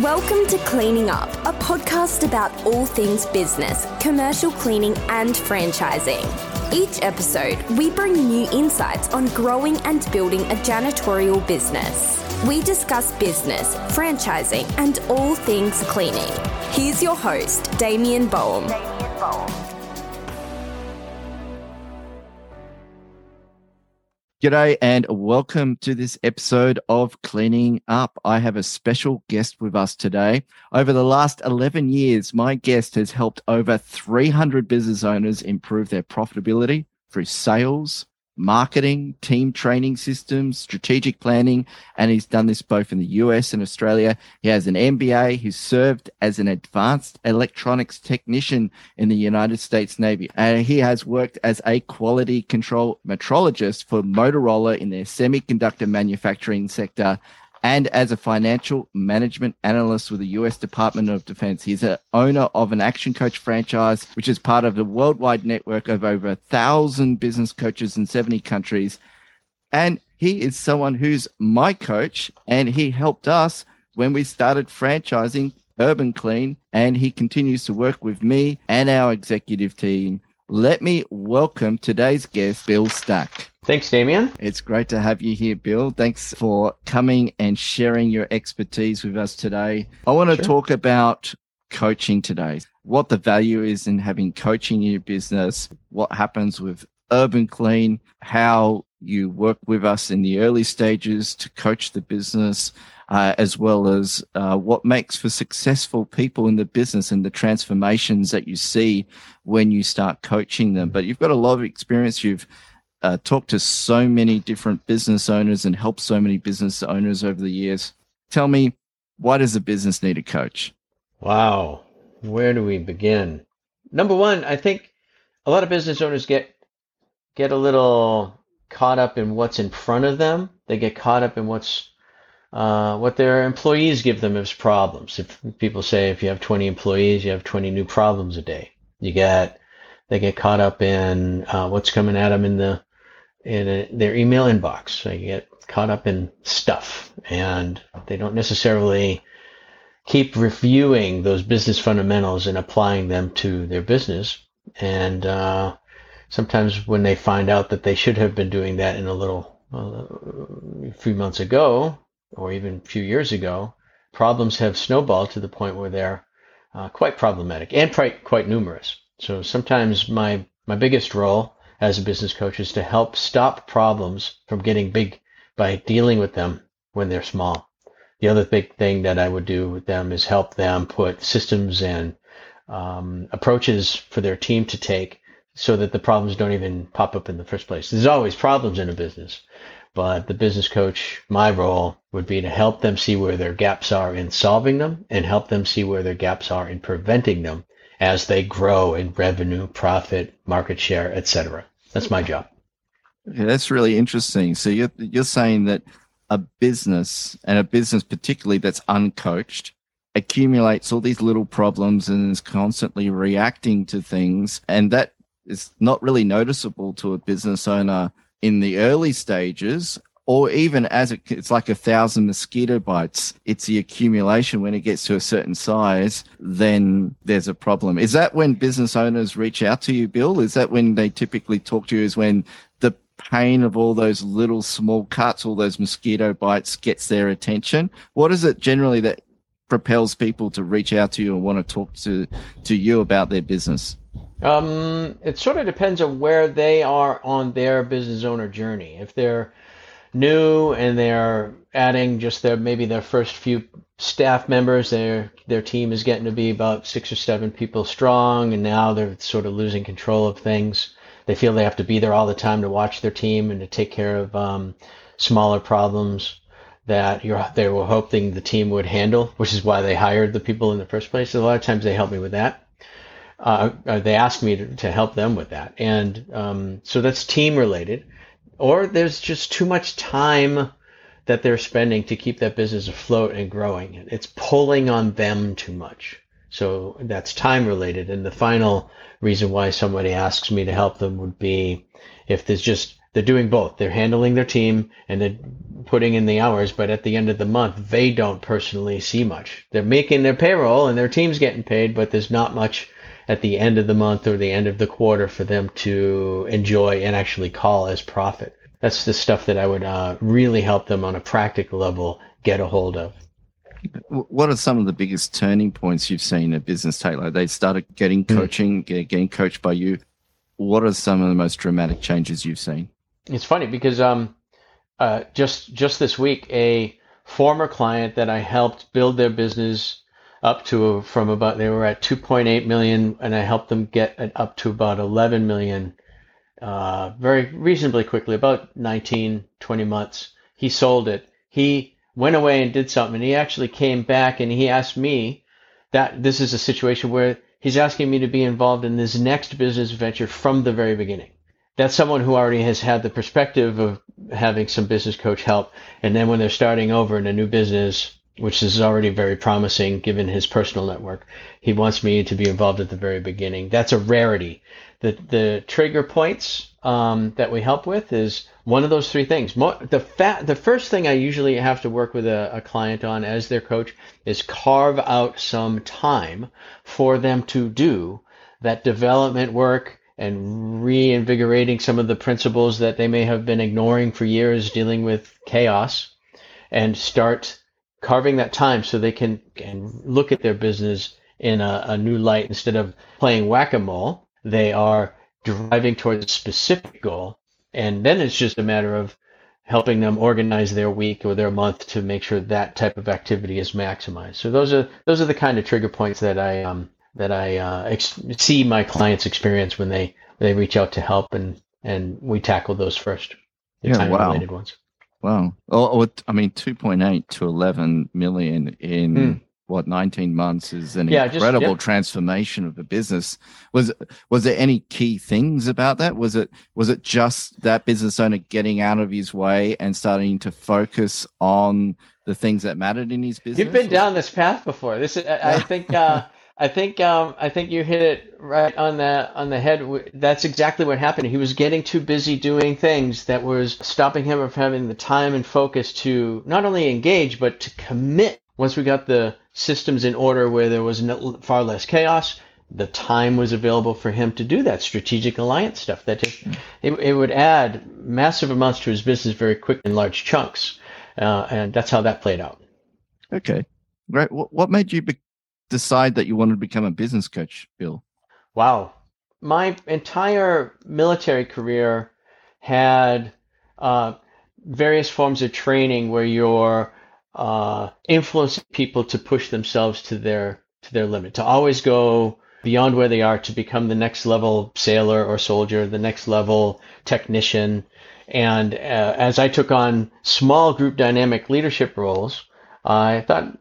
Welcome to Cleaning Up, a podcast about all things business, commercial cleaning, and franchising. Each episode, we bring new insights on growing and building a janitorial business. We discuss business, franchising, and all things cleaning. Here's your host, Damien Boehm. Damien Boehm. G'day and welcome to this episode of Cleaning Up. I have a special guest with us today. Over the last 11 years, my guest has helped over 300 business owners improve their profitability through sales, marketing, team training systems, strategic planning, and he's done this both in the US and Australia. He has an MBA. He's served as an advanced electronics technician in the United States Navy. And he has worked as a quality control metrologist for Motorola in their semiconductor manufacturing sector and as a financial management analyst with the US Department of Defense. He's an owner of an Action Coach franchise, which is part of a worldwide network of over a thousand business coaches in 70 countries. And he is someone who's my coach, and he helped us when we started franchising Urban Clean, and he continues to work with me and our executive team. Let me welcome today's guest, Bill Stack. Thanks, Damien. It's great to have you here, Bill. Thanks for coming and sharing your expertise with us today. I want to sure. talk about coaching today, what the value is in having coaching in your business, what happens with Urban Clean, how you work with us in the early stages to coach the business, uh, as well as uh, what makes for successful people in the business and the transformations that you see when you start coaching them. But you've got a lot of experience. You've uh, talked to so many different business owners and helped so many business owners over the years. Tell me, why does a business need a coach? Wow, where do we begin? Number one, I think a lot of business owners get get a little caught up in what's in front of them. They get caught up in what's uh, what their employees give them as problems. If people say if you have 20 employees, you have 20 new problems a day. You get they get caught up in uh, what's coming at them in the in a, their email inbox. They get caught up in stuff and they don't necessarily keep reviewing those business fundamentals and applying them to their business. And uh, sometimes when they find out that they should have been doing that in a little uh, a few months ago or even a few years ago, problems have snowballed to the point where they're uh, quite problematic and quite quite numerous. So sometimes my my biggest role as a business coach is to help stop problems from getting big by dealing with them when they're small. The other big thing that I would do with them is help them put systems and um, approaches for their team to take so that the problems don't even pop up in the first place. There's always problems in a business, but the business coach, my role would be to help them see where their gaps are in solving them and help them see where their gaps are in preventing them as they grow in revenue, profit, market share, etc. That's my job. Yeah, that's really interesting. So you're you're saying that a business and a business particularly that's uncoached accumulates all these little problems and is constantly reacting to things and that is not really noticeable to a business owner in the early stages or even as it, it's like a thousand mosquito bites, it's the accumulation. When it gets to a certain size, then there's a problem. Is that when business owners reach out to you, Bill? Is that when they typically talk to you? Is when the pain of all those little small cuts, all those mosquito bites gets their attention? What is it generally that propels people to reach out to you and want to talk to, to you about their business? Um, it sort of depends on where they are on their business owner journey. If they're new and they're adding just their maybe their first few staff members. Their their team is getting to be about six or seven people strong, and now they're sort of losing control of things. They feel they have to be there all the time to watch their team and to take care of um, smaller problems that they were hoping the team would handle, which is why they hired the people in the first place. So a lot of times they help me with that. Uh, uh they ask me to, to, help them with that, and um, so that's team related or there's just too much time that they're spending to keep that business afloat and growing. It's pulling on them too much. So that's time related. And the final reason why somebody asks me to help them would be if there's just they're doing both. They're handling their team and they're putting in the hours, but at the end of the month, they don't personally see much. They're making their payroll and their team's getting paid, but there's not much at the end of the month or the end of the quarter for them to enjoy and actually call as profit. That's the stuff that I would uh, really help them on a practical level get a hold of. What are some of the biggest turning points you've seen a business take? Like they started getting hmm. coaching, mm. getting coached by you. What are some of the most dramatic changes you've seen? It's funny because um, uh, just just this week, a former client that I helped build their business up to from about they were at 2.8 million, and I helped them get it up to about 11 million uh, very reasonably quickly, about 19, 20 months. He sold it. He went away and did something, and he actually came back and he asked me that this is a situation where he's asking me to be involved in this next business venture from the very beginning that's someone who already has had the perspective of having some business coach help. And then when they're starting over in a new business, which is already very promising given his personal network, he wants me to be involved at the very beginning. That's a rarity. The, the trigger points um, that we help with is one of those three things. the, fa- the first thing I usually have to work with a, a client on as their coach is carve out some time for them to do that development work and reinvigorating some of the principles that they may have been ignoring for years dealing with chaos and start carving that time so they can, can look at their business in a, a new light instead of playing whack-a-mole they are driving towards a specific goal and then it's just a matter of helping them organize their week or their month to make sure that type of activity is maximized so those are those are the kind of trigger points that i um, that I uh, ex- see my clients experience when they they reach out to help, and and we tackle those first, the yeah, time related wow. ones. Wow. Oh, I mean, two point eight to eleven million in. Hmm. What 19 months is an yeah, incredible just, yeah. transformation of the business. Was was there any key things about that? Was it was it just that business owner getting out of his way and starting to focus on the things that mattered in his business? You've been down this path before. This is, I, I think uh, I think um, I think you hit it right on the on the head. That's exactly what happened. He was getting too busy doing things that was stopping him from having the time and focus to not only engage but to commit. Once we got the systems in order, where there was no, far less chaos, the time was available for him to do that strategic alliance stuff. That just it, it would add massive amounts to his business very quick in large chunks, uh, and that's how that played out. Okay, great. What made you be- decide that you wanted to become a business coach, Bill? Wow. My entire military career had uh, various forms of training where you're uh, influencing people to push themselves to their to their limit, to always go beyond where they are to become the next level sailor or soldier, the next level technician. And uh, as I took on small group dynamic leadership roles, I thought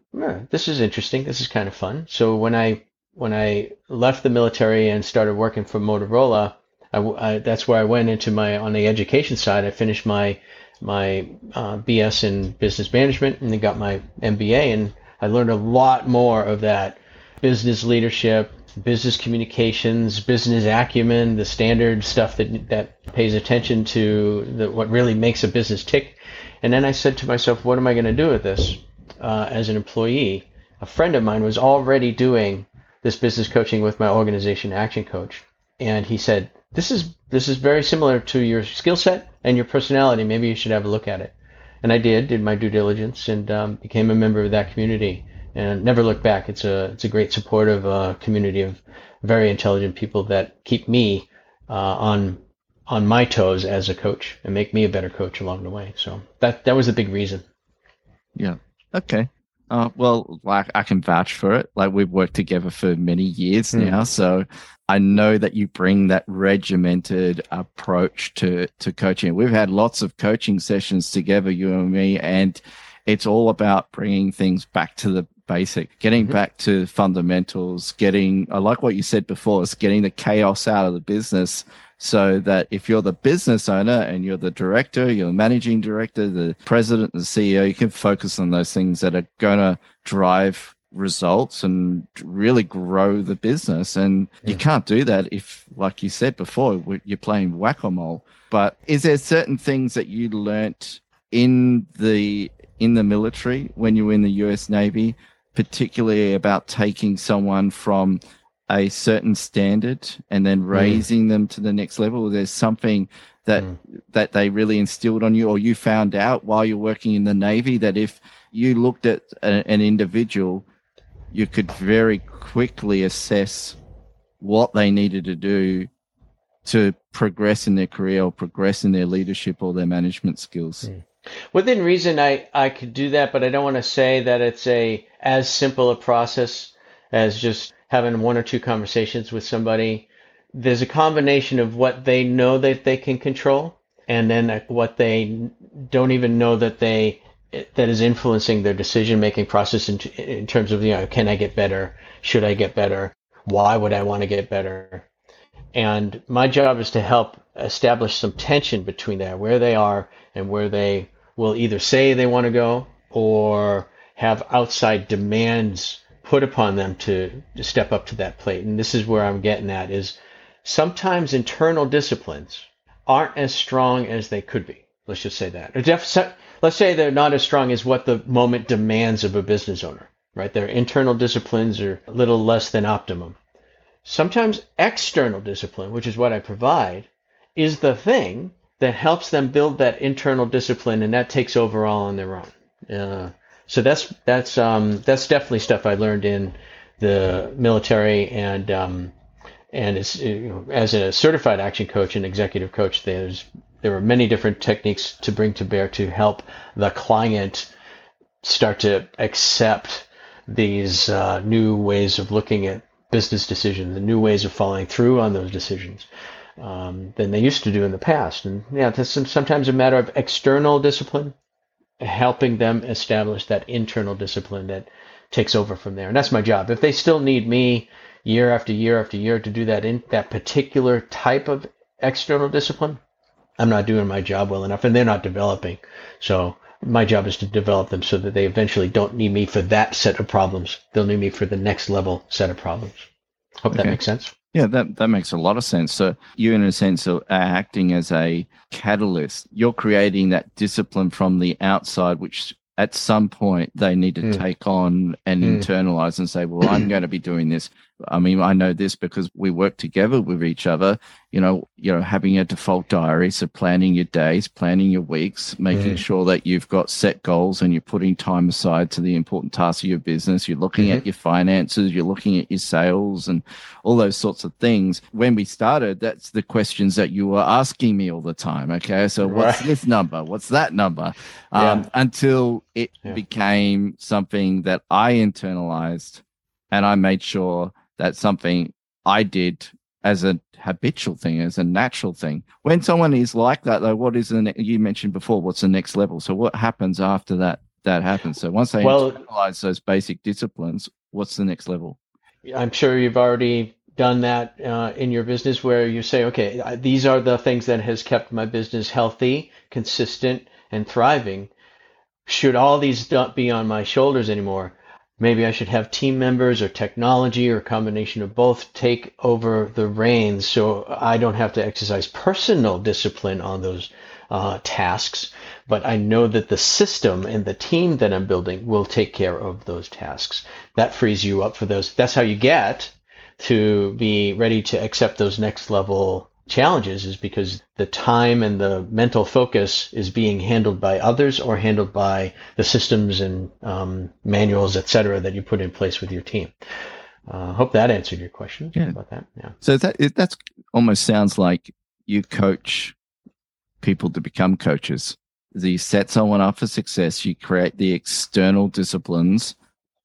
this is interesting. This is kind of fun. So when I when I left the military and started working for Motorola, I, I, that's where I went into my on the education side. I finished my my uh, BS in business management and then got my MBA, and I learned a lot more of that business leadership, business communications, business acumen, the standard stuff that that pays attention to the, what really makes a business tick. And then I said to myself, what am I going to do with this? Uh, as an employee, a friend of mine was already doing this business coaching with my organization action coach. And he said this is this is very similar to your skill set and your personality. Maybe you should have a look at it. And i did did my due diligence and um, became a member of that community. And never looked back. It's a it's a great supportive uh, community of very intelligent people that keep me uh, on on my toes as a coach and make me a better coach along the way. So that that was a big reason. Yeah Okay. Uh, well, like I can vouch for it. Like we've worked together for many years mm. now, so I know that you bring that regimented approach to to coaching. We've had lots of coaching sessions together, you and me, and it's all about bringing things back to the basic, getting mm-hmm. back to fundamentals, getting. I like what you said before, is getting the chaos out of the business so that if you're the business owner and you're the director, you're the managing director, the president, the CEO, you can focus on those things that are going to drive results and really grow the business. And you can't do that if, like you said before, you're playing whack a mole. But is there certain things that you learnt in the in the military when you were in the U.S. Navy, particularly about taking someone from a certain standard and then mm. raising mm. them to the next level? There's something that mm. that they really instilled on you, or you found out while you're working in the Navy that if you looked at a, an individual you could very quickly assess what they needed to do to progress in their career or progress in their leadership or their management skills. Mm. Within reason, I, I could do that, but I don't want to say that it's a as simple a process as just having one or two conversations with somebody. There's a combination of what they know that they can control and then what they don't even know that they that is influencing their decision making process in, in terms of you know can I get better? Should I get better? Why would I want to get better? And my job is to help establish some tension between that where they are and where they will either say they want to go or have outside demands put upon them to, to step up to that plate and this is where I'm getting at is sometimes internal disciplines aren't as strong as they could be let's just say that let's say they're not as strong as what the moment demands of a business owner, right? Their internal disciplines are a little less than optimum. Sometimes external discipline, which is what I provide, is the thing that helps them build that internal discipline, and that takes over all on their own. Uh, so that's that's um, that's definitely stuff I learned in the military, and um, and as, you know, as a certified action coach and executive coach, there's there are many different techniques to bring to bear to help the client start to accept these uh, new ways of looking at business decisions, the new ways of following through on those decisions um, than they used to do in the past. And yeah, this is sometimes a matter of external discipline, helping them establish that internal discipline that takes over from there. And that's my job. If they still need me year after year after year to do that in that particular type of external discipline, I'm not doing my job well enough and they're not developing. So my job is to develop them so that they eventually don't need me for that set of problems. They'll need me for the next level set of problems. Hope okay. that makes sense. Yeah, that, that makes a lot of sense. So you, in a sense, are acting as a catalyst. You're creating that discipline from the outside, which at some point they need to mm. take on and mm. internalize and say, well, I'm going to be doing this. I mean, I know this because we work together with each other you know, you know, having a default diary, so planning your days, planning your weeks, making mm. sure that you've got set goals and you're putting time aside to the important tasks of your business. You're looking mm-hmm. at your finances, you're looking at your sales and all those sorts of things. When we started, that's the questions that you were asking me all the time. Okay. So what's this number? What's that number? Um, until it yeah. became something that I internalized and I made sure that something I did as a habitual thing, as a natural thing. When someone is like that, though, what is the ne- you mentioned before? What's the next level? So what happens after that? That happens. So once they well, internalize those basic disciplines, what's the next level? I'm sure you've already done that uh, in your business where you say, okay, these are the things that has kept my business healthy, consistent, and thriving. Should all these not be on my shoulders anymore? Maybe I should have team members or technology or a combination of both take over the reins so I don't have to exercise personal discipline on those uh, tasks, but I know that the system and the team that I'm building will take care of those tasks. That frees you up for those. That's how you get to be ready to accept those next level challenges is because the time and the mental focus is being handled by others or handled by the systems and um, manuals, et cetera, that you put in place with your team. Uh, hope that answered your question yeah. about that. Yeah. So that that's almost sounds like you coach people to become coaches. You set someone up for success. You create the external disciplines,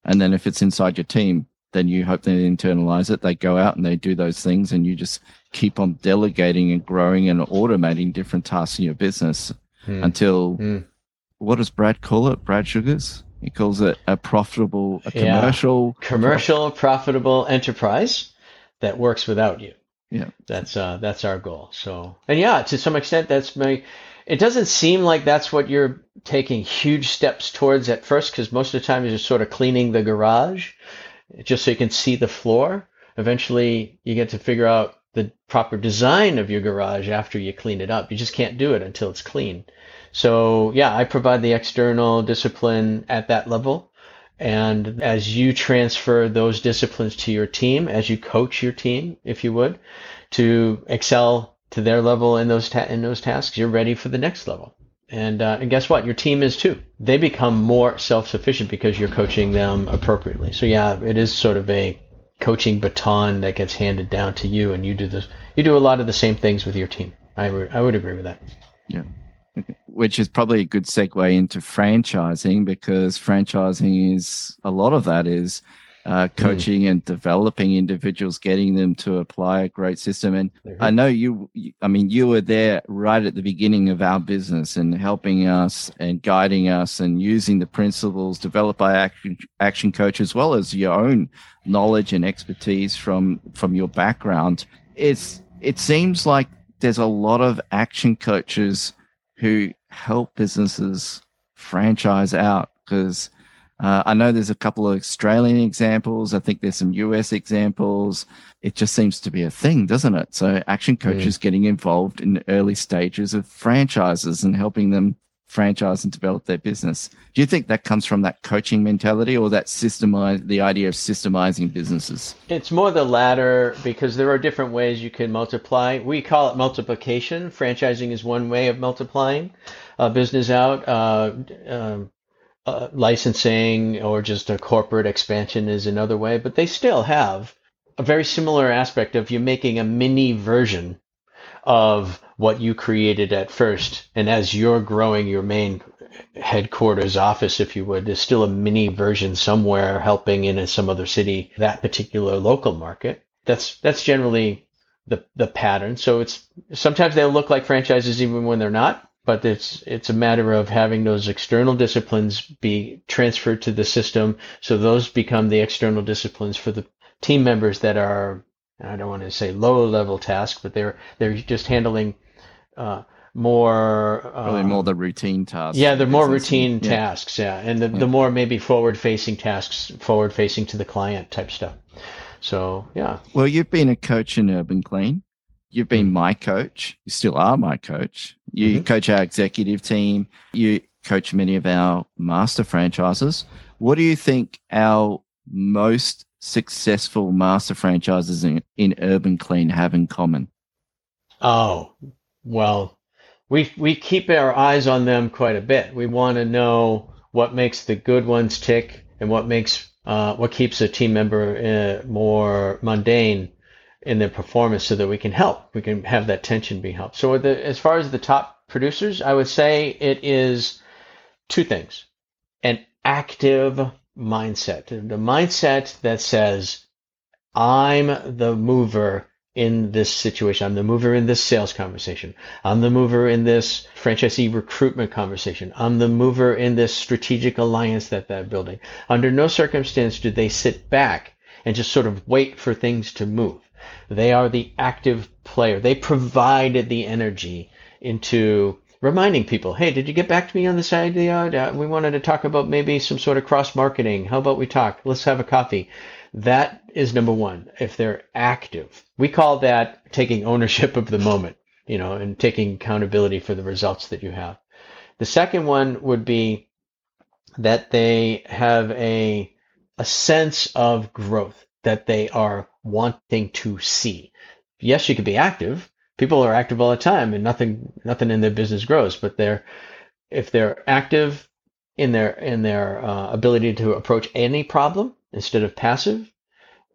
and then if it's inside your team, then you hope they internalize it. They go out and they do those things, and you just keep on delegating and growing and automating different tasks in your business mm. until mm. what does Brad call it? Brad Sugars? He calls it a profitable, a commercial, yeah. commercial, profitable enterprise that works without you. Yeah, that's uh, that's our goal. So, and yeah, to some extent, that's my it doesn't seem like that's what you're taking huge steps towards at first because most of the time you're just sort of cleaning the garage just so you can see the floor. Eventually, you get to figure out the proper design of your garage after you clean it up. You just can't do it until it's clean. So, yeah, I provide the external discipline at that level. And as you transfer those disciplines to your team, as you coach your team, if you would, to excel to their level in those ta- in those tasks, you're ready for the next level. And, uh, and guess what? Your team is too. They become more self-sufficient because you're coaching them appropriately. So yeah, it is sort of a coaching baton that gets handed down to you, and you do this. You do a lot of the same things with your team. I, re- I would agree with that. Yeah. Which is probably a good segue into franchising because franchising is a lot of that is uh, hmm. coaching mm. and developing individuals, getting them to apply a great system. And mm-hmm. I know you, I mean, you were there right at the beginning of our business and helping us and guiding us and using the principles developed by action, action coach as well as your own knowledge and expertise from from your background. It's it seems like there's a lot of action coaches who help businesses franchise out because uh, I know there's a couple of Australian examples. I think there's some US examples. It just seems to be a thing, doesn't it? So action coaches mm. getting involved in early stages of franchises and helping them franchise and develop their business. Do you think that comes from that coaching mentality or that systemize the idea of systemizing businesses? It's more the latter because there are different ways you can multiply. We call it multiplication. Franchising is one way of multiplying a business out. Uh, um, uh, licensing or just a corporate expansion is another way, but they still have a very similar aspect of you making a mini version of what you created at first. And as you're growing your main headquarters office, if you would, there's still a mini version somewhere helping in some other city, that particular local market. That's, that's generally the, the pattern. So it's sometimes they'll look like franchises even when they're not but it's it's a matter of having those external disciplines be transferred to the system. So those become the external disciplines for the team members that are I don't want to say low level tasks but they're they're just handling uh, more uh, really more the routine tasks. Yeah they're more routine yeah. tasks yeah. And the, yeah. the more maybe forward facing tasks forward facing to the client type stuff. So yeah. Well you've been a coach in urban clean You've been mm. my coach. You still are my coach. You mm-hmm. coach our executive team. You coach many of our master franchises. What do you think our most successful master franchises in, in Urban Clean have in common? Oh, well, we we keep our eyes on them quite a bit. We want to know what makes the good ones tick and what makes uh, what keeps a team member uh, more mundane in their performance so that we can help. We can have that tension be helped. So the, as far as the top producers, I would say it is two things. An active mindset. The mindset that says, I'm the mover in this situation. I'm the mover in this sales conversation. I'm the mover in this franchisee recruitment conversation. I'm the mover in this strategic alliance that they're building. Under no circumstance do they sit back and just sort of wait for things to move. They are the active player. They provided the energy into reminding people, hey, did you get back to me on this idea? Uh, we wanted to talk about maybe some sort of cross marketing. How about we talk? Let's have a coffee. That is number one. If they're active, we call that taking ownership of the moment, you know, and taking accountability for the results that you have. The second one would be that they have a, a sense of growth that they are wanting to see. Yes, you can be active. People are active all the time and nothing nothing in their business grows, but they're if they're active in their in their uh, ability to approach any problem instead of passive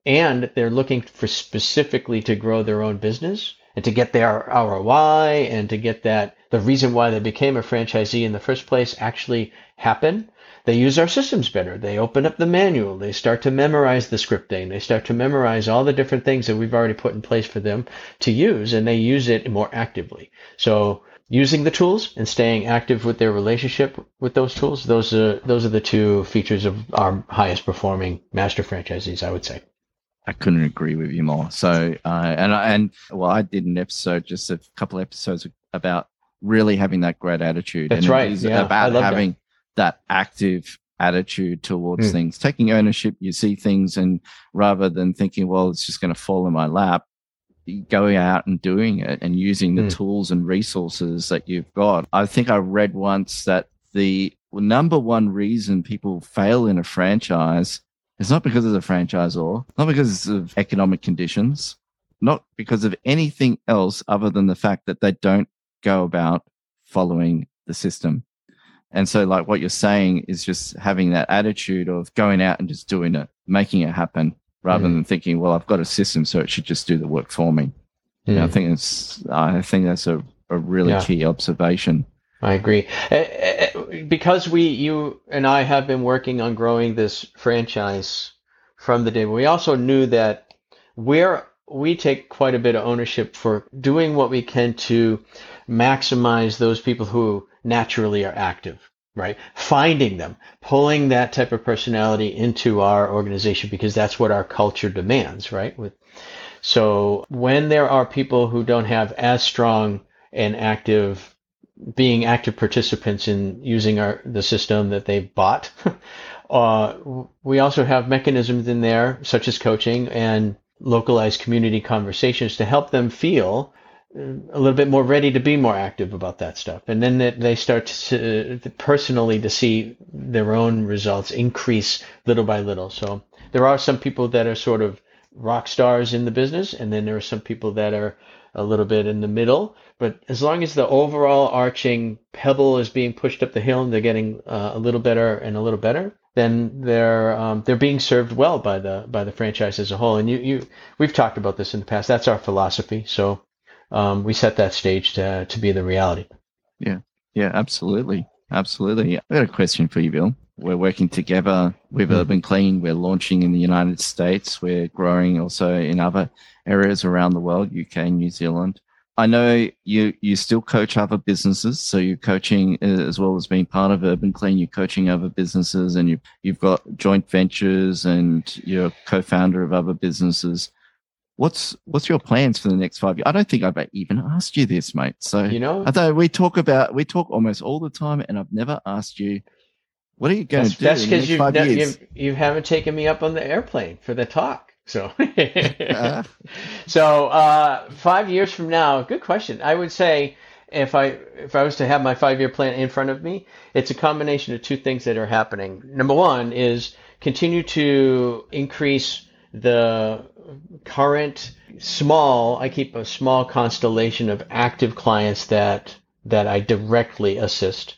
and they're looking for specifically to grow their own business and to get their ROI and to get that the reason why they became a franchisee in the first place actually happen they use our systems better. They open up the manual. They start to memorize the scripting. They start to memorize all the different things that we've already put in place for them to use, and they use it more actively. So using the tools and staying active with their relationship with those tools, those are those are the two features of our highest performing master franchisees, I would say. I couldn't agree with you more. So, uh, and and well, I did an episode just a couple episodes about really having that great attitude. That's and right. Yeah, I about love that. That. active attitude towards Hmm. things, taking ownership. You see things, and rather than thinking, well, it's just going to fall in my lap, going out and doing it and using the Hmm. tools and resources that you've got. I think I read once that the number one reason people fail in a franchise is not because of the franchisor, not because of economic conditions, not because of anything else other than the fact that they don't go about following the system. And so, like what you're saying is just having that attitude of going out and just doing it, making it happen, rather Mhm. than thinking, "Well, I've got a system, so it should just do the work for me." Know, I think it's, I think that's a, a really Yeah. key observation. I agree. Eh, eh, eh, Because we, you and I have been working on growing this franchise from the day, we also knew that we're, we take quite a bit of ownership for doing what we can to maximize those people who naturally are active, right? Finding them, pulling that type of personality into our organization because that's what our culture demands, right? With so when there are people who don't have as strong and active being active participants in using our the system that they bought. uh, we also have mechanisms in there, such as coaching and localized community conversations, to help them feel a little bit more ready to be more active about that stuff. And then they start to, to personally to see their own results increase little by little. So there are some people that are sort of rock stars in the business, and then there are some people that are a little bit in the middle. But as long as the overall arching pebble is being pushed up the hill and they're getting uh, a little better and a little better, then they're um, they're being served well by the by the franchise as a whole. And you you we've talked about this in the past. That's our philosophy. So um, we set that stage to to be the reality. Yeah, yeah, absolutely. Absolutely. I got a question for you, Bill. We're working together with Hmm. Urban Clean. We're launching in the United States. We're growing also in other areas around the world, UK, New Zealand. I know you you still coach other businesses, so you're coaching uh, as well as being part of Urban Clean. You're coaching other businesses, and you you've got joint ventures, and you're a co-founder of other businesses. What's what's your plans for the next five years? I don't think I've even asked you this, mate. So You know, I thought we talk about we talk almost all the time, and I've never asked you what are you going that's to do that's because you you haven't taken me up on the airplane for the talk. So. Uh, So uh, five years from now, good question. I would say if I if I was to have my five year plan in front of me, it's a combination of two things that are happening. Number one is continue to increase the current small. I keep a small constellation of active clients that that I directly assist,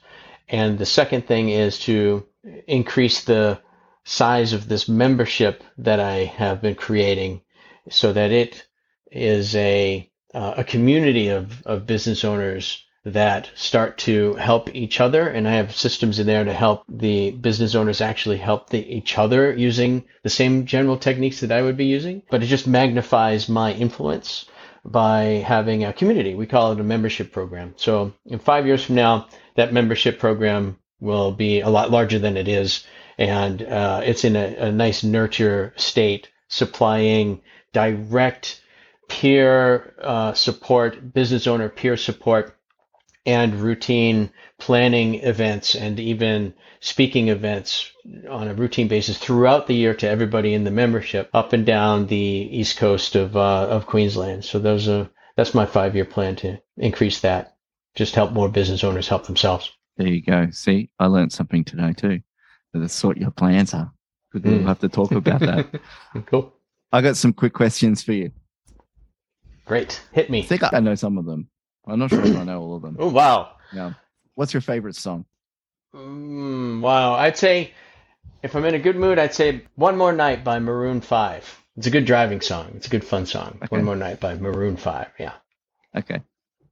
and the second thing is to increase the size of this membership that I have been creating so that it is a uh, a community of, of business owners that start to help each other and I have systems in there to help the business owners actually help the, each other using the same general techniques that I would be using. But it just magnifies my influence by having a community. We call it a membership program. So in 5 years from now that membership program will be a lot larger than it is. And uh, it's in a, a nice nurture state supplying direct peer uh, support, business owner peer support, and routine planning events and even speaking events on a routine basis throughout the year to everybody in the membership up and down the east coast of uh, of Queensland. So those are that's my five year plan to increase that. Just help more business owners help themselves. there you go. See, I learned something today too. That's what your plans are. We'll Mm. have to talk about that. cool. I got some quick questions for you. Great. Hit me. I think I know some of them. I'm not sure if I know all of them. Oh wow. Yeah. What's your favorite song? Mm, wow. I'd say if I'm in a good mood, I'd say One More Night by Maroon 5. It's a good driving song. It's a good fun song. Okay. One More Night by Maroon 5. Yeah. Okay.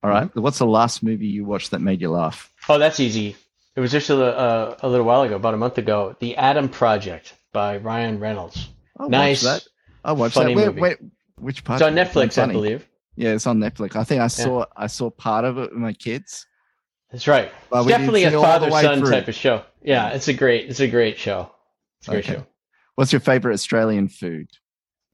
All right. What's the last movie you watched that made you laugh? Oh, that's easy. It was just a, a, a little while ago, about a month ago. The Adam Project by Ryan Reynolds. I Nice. watched that. I watched funny that. Where, movie. where, which part? It's on? Netflix, I believe. Yeah, it's on Netflix. I think I saw I saw part of it with my kids. That's right. But it's definitely a see all the father son through. type of show. Yeah, it's a great it's a great show. It's a great Okay. What's your favorite Australian food?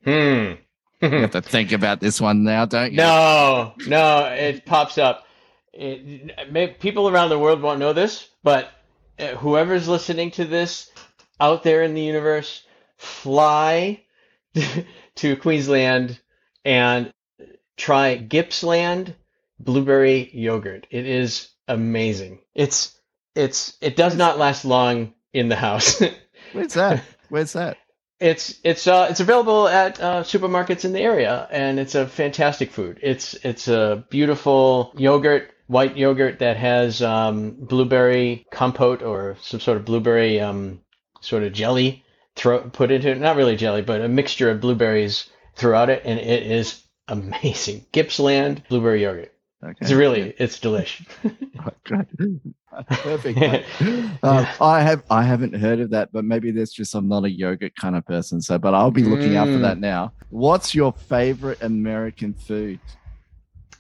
Hmm. You have to think about this one now, don't you? No, no, it pops up. it, may, people around the world won't know this, but uh, whoever's listening to this out there in the universe, fly to Queensland and try Gippsland blueberry yogurt. It is amazing. It's it's it does not last long in the house. Where's that? Where's that? It's it's uh it's available at uh, supermarkets in the area, and it's a fantastic food. It's it's a beautiful yogurt, white yogurt that has um, blueberry compote or some sort of blueberry um, sort of jelly throw, put into it. Not really jelly, but a mixture of blueberries throughout it, and it is amazing. Gippsland blueberry yogurt. Okay. It's really, it's delicious. Perfect. Uh, I have, I haven't heard of that, but maybe that's just I'm not a yogurt kind of person. So, but I'll be looking mm. out for that now. What's your favorite American food?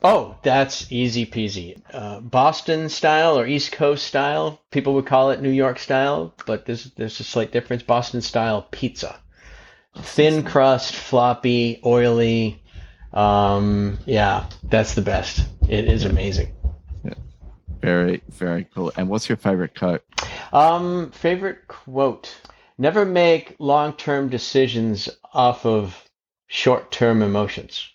Oh, that's easy peasy. Uh, Boston style or East Coast style. People would call it New York style, but there's there's a slight difference. Boston style pizza, thin crust, floppy, oily. Um, yeah, that's the best. It is amazing. Yeah. Very, very cool. And what's your favorite quote? Um, favorite quote. Never make long term decisions off of short term emotions.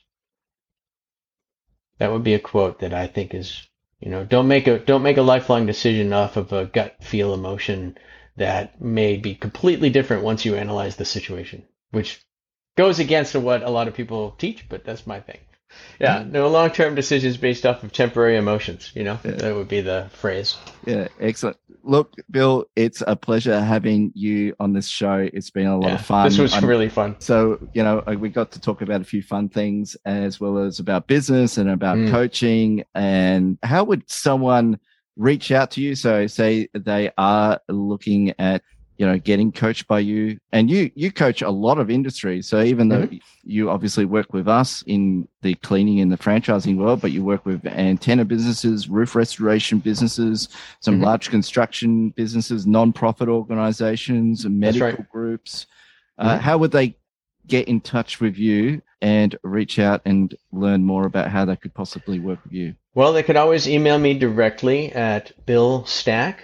That would be a quote that I think is, you know, don't make a don't make a lifelong decision off of a gut feel emotion that may be completely different once you analyze the situation, which goes against what a lot of people teach, but that's my thing. Yeah, mm-hmm. no long term decisions based off of temporary emotions. You know, yeah. that would be the phrase. Yeah, excellent. Look, Bill, it's a pleasure having you on this show. It's been a lot yeah, of fun. This was I'm, really fun. So, you know, we got to talk about a few fun things as well as about business and about mm. coaching. And how would someone reach out to you? So, say they are looking at you know getting coached by you and you you coach a lot of industries so even though mm-hmm. you obviously work with us in the cleaning and the franchising world but you work with antenna businesses roof restoration businesses some mm-hmm. large construction businesses non-profit organizations medical right. groups uh, mm-hmm. how would they get in touch with you and reach out and learn more about how they could possibly work with you well they could always email me directly at bill stack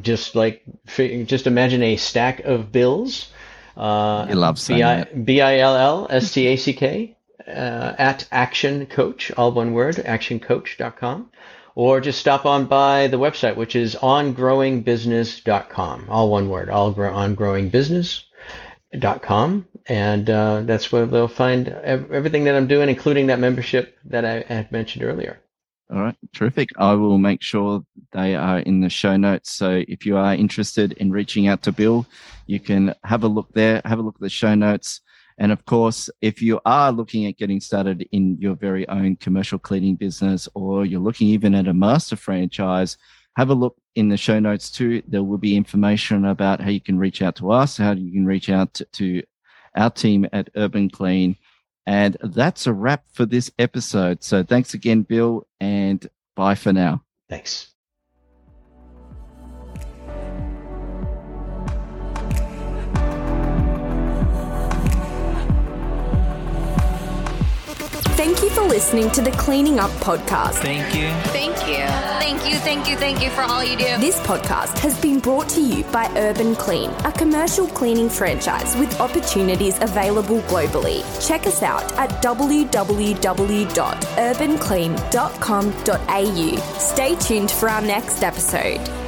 just like just imagine a stack of bills. Uh, you love B I B I L L S T A C K uh, at Action Coach, all one word, actioncoach.com. Or just stop on by the website, which is ongrowingbusiness.com, all one word, all grow, ongrowingbusiness.com. And uh, that's where they'll find everything that I'm doing, including that membership that I had mentioned earlier. All right, terrific. I will make sure they are in the show notes. So if you are interested in reaching out to Bill, you can have a look there, have a look at the show notes. And of course, if you are looking at getting started in your very own commercial cleaning business, or you're looking even at a master franchise, have a look in the show notes too. There will be information about how you can reach out to us, how you can reach out to, to our team at Urban Clean and that's a wrap for this episode. So thanks again, Bill, and bye for now. Thanks. For listening to the Cleaning Up Podcast. Thank you. Thank you. Thank you, thank you, thank you for all you do. This podcast has been brought to you by Urban Clean, a commercial cleaning franchise with opportunities available globally. Check us out at www.urbanclean.com.au. Stay tuned for our next episode.